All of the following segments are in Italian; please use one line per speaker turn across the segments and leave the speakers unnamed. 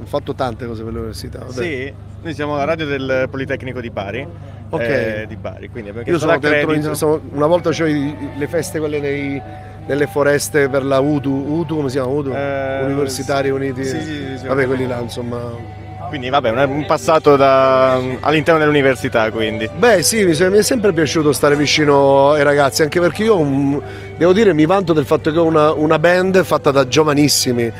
Ho fatto tante cose per l'università. Vabbè.
Sì, noi siamo la radio del Politecnico di Bari.
Ok.
eh, di Bari, quindi
Io sono dentro, in- sono- una volta c'ho le feste quelle nei- nelle foreste per la UTU, UTU come si chiama? UTU?
Eh,
Universitari Uniti.
sì, sì, sì, sì,
Vabbè,
ho
quelli là, insomma.
Quindi vabbè, un- un passato da- all'interno dell'università, quindi.
Beh sì, mi, mi è sempre piaciuto stare vicino ai ragazzi, anche perché io mm, devo dire mi vanto del fatto che ho una, una band fatta da giovanissimi.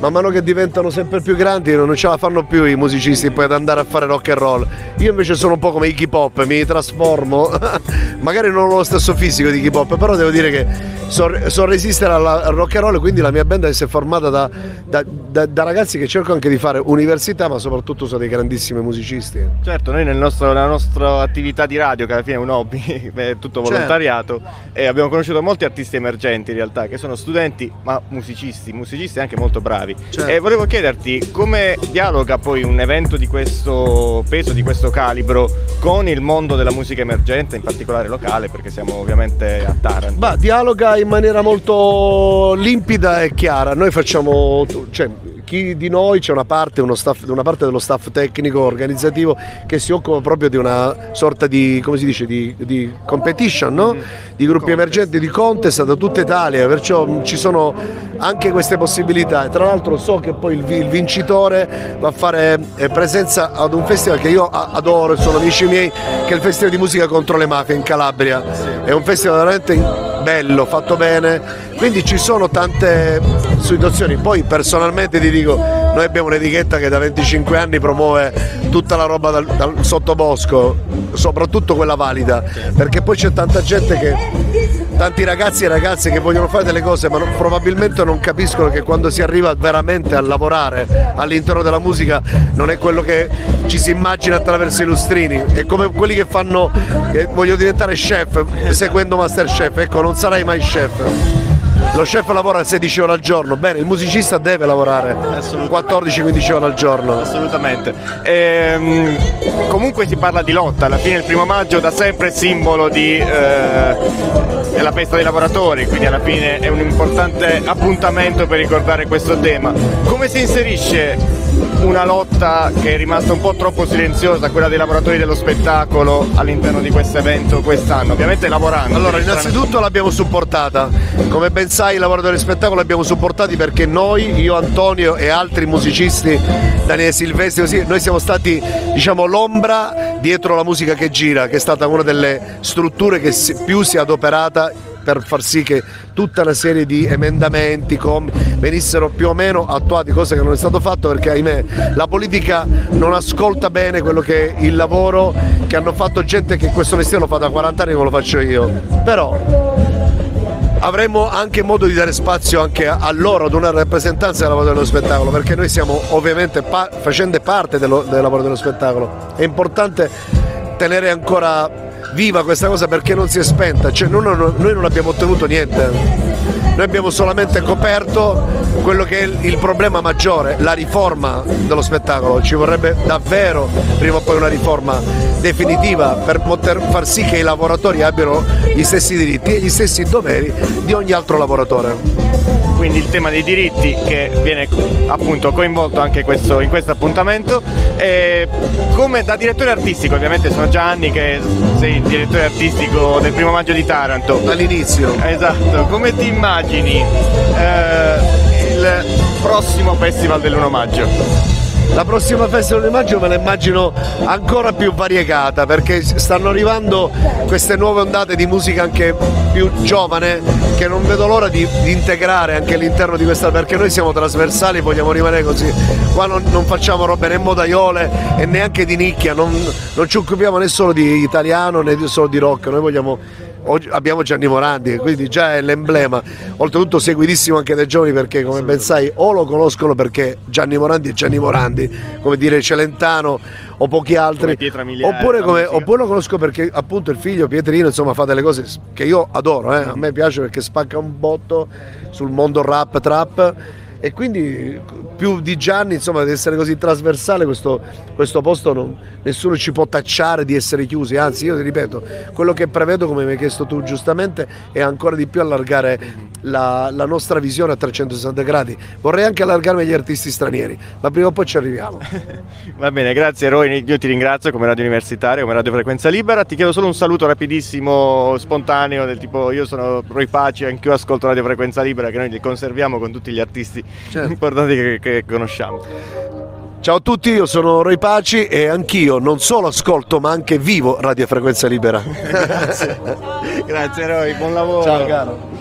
Man mano che diventano sempre più grandi non ce la fanno più i musicisti poi ad andare a fare rock and roll. Io invece sono un po' come Iggy Pop, mi trasformo. Magari non ho lo stesso fisico di Iggy Pop, però devo dire che so, so resistere alla- al rock and roll, quindi la mia band si è formata da, da- da- da ragazzi che cerco anche di fare università, ma soprattutto sono dei grandissimi musicisti.
Certo, noi nel nostro- nella nostra attività di radio, che alla fine è un hobby, è tutto
Certo.
volontariato, e abbiamo conosciuto molti artisti emergenti in realtà, che sono studenti ma musicisti, musicisti anche molto bravi.
Certo.
E volevo chiederti come dialoga poi un evento di questo peso, di questo calibro, con il mondo della musica emergente, in particolare locale, perché siamo ovviamente a Taranto.
Bah, dialoga in maniera molto limpida e chiara. Noi facciamo, cioè, chi di noi c'è una parte, staff- una parte dello staff tecnico organizzativo che si occupa proprio di una sorta di, come si dice, di, di competition, no? Di gruppi emergenti, di contest da tutta Italia, perciò mh, ci sono anche queste possibilità. Tra l'altro so che poi il, il vincitore va a fare eh, presenza ad un festival che io adoro sono amici miei, che è il Festival di Musica contro le Mafie in Calabria. È un festival veramente bello, fatto bene, quindi ci sono tante situazioni. Poi personalmente ti dico, noi abbiamo un'etichetta che da 25 anni promuove tutta la roba dal, dal sottobosco, soprattutto quella valida, perché poi c'è tanta gente che tanti ragazzi e ragazze che vogliono fare delle cose ma non- probabilmente non capiscono che quando si arriva veramente a lavorare all'interno della musica non è quello che ci si immagina attraverso i lustrini, è come quelli che fanno, che voglio diventare chef seguendo Masterchef, ecco non sarai mai chef. Lo chef lavora 16 ore al giorno, bene, il musicista deve lavorare 14-15 ore al giorno.
Assolutamente. Ehm, comunque si parla di lotta, alla fine il primo maggio da sempre è simbolo di, eh, della festa dei lavoratori, quindi alla fine è un importante appuntamento per ricordare questo tema. Come si inserisce una lotta che è rimasta un po' troppo silenziosa, quella dei lavoratori dello spettacolo all'interno di questo evento quest'anno? Ovviamente lavorando.
Allora, innanzitutto l'abbiamo supportata. Come ben sai, i lavoratori del spettacolo li abbiamo supportati perché noi, io, Antonio e altri musicisti, Daniele Silvestri, così, noi siamo stati, diciamo, l'ombra dietro la musica che gira, che è stata una delle strutture che più si è adoperata per far sì che tutta una serie di emendamenti com- venissero più o meno attuati, cosa che non è stato fatto perché ahimè la politica non ascolta bene quello che è il lavoro che hanno fatto gente che questo mestiere lo fa da 40 anni come lo faccio io. Però avremo anche modo di dare spazio anche a loro, ad una rappresentanza del lavoro dello spettacolo, perché noi siamo ovviamente pa- facendo parte dello- del lavoro dello spettacolo. È importante tenere ancora viva questa cosa perché non si è spenta, cioè, noi, non, noi non abbiamo ottenuto niente, noi abbiamo solamente coperto quello che è il, il problema maggiore, la riforma dello spettacolo, ci vorrebbe davvero prima o poi una riforma definitiva per poter far sì che i lavoratori abbiano gli stessi diritti e gli stessi doveri di ogni altro lavoratore.
Quindi il tema dei diritti che viene appunto coinvolto anche questo- in questo appuntamento. E come da direttore artistico, ovviamente sono già anni che sei il direttore artistico del primo maggio di Taranto.
Dall'inizio.
Esatto, come ti immagini eh, il prossimo festival dell'1 maggio?
La prossima festa di maggio me la immagino ancora più variegata perché stanno arrivando queste nuove ondate di musica anche più giovane che non vedo l'ora di, di integrare anche all'interno di questa perché noi siamo trasversali, vogliamo rimanere così. Qua non, non facciamo robe né modaiole e neanche di nicchia, non, non ci occupiamo né solo di italiano né solo di rock, noi vogliamo abbiamo Gianni Morandi, quindi già è l'emblema. Oltretutto seguitissimo anche dai giovani perché, come ben sai, o lo conoscono perché Gianni Morandi è Gianni Morandi, come dire Celentano o pochi altri,
Come
oppure, come- oppure lo conosco perché appunto il figlio Pietrino insomma fa delle cose che io adoro, eh. a me piace perché spacca un botto sul mondo rap, trap e quindi più di Gianni insomma di essere così trasversale questo, questo posto non, nessuno ci può tacciare di essere chiusi. Anzi io ti ripeto quello che prevedo come mi hai chiesto tu giustamente è ancora di più allargare la, la nostra visione a 360 gradi. Vorrei anche allargarmi agli artisti stranieri ma prima o poi ci arriviamo.
Va bene grazie Roy. Io ti ringrazio come radio universitaria come radio frequenza libera. Ti chiedo solo un saluto rapidissimo spontaneo del tipo io sono Roy Paci anch'io ascolto radio frequenza libera che noi li conserviamo con tutti gli artisti certo. importanti che, che conosciamo.
Ciao a tutti, io sono Roy Paci e anch'io non solo ascolto ma anche vivo Radio Frequenza Libera.
Grazie, Grazie Roy, buon lavoro.
Ciao caro.